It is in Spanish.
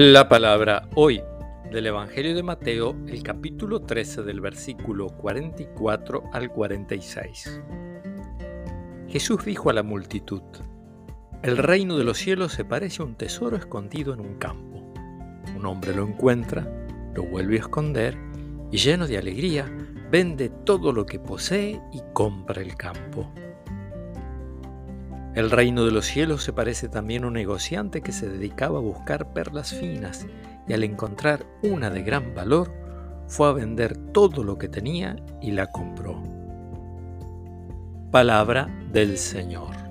La palabra hoy del Evangelio de Mateo, el capítulo 13 del versículo 44 al 46. Jesús dijo a la multitud, El reino de los cielos se parece a un tesoro escondido en un campo. Un hombre lo encuentra, lo vuelve a esconder y lleno de alegría vende todo lo que posee y compra el campo. El reino de los cielos se parece también a un negociante que se dedicaba a buscar perlas finas y al encontrar una de gran valor, fue a vender todo lo que tenía y la compró. Palabra del Señor.